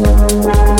Música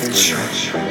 nature.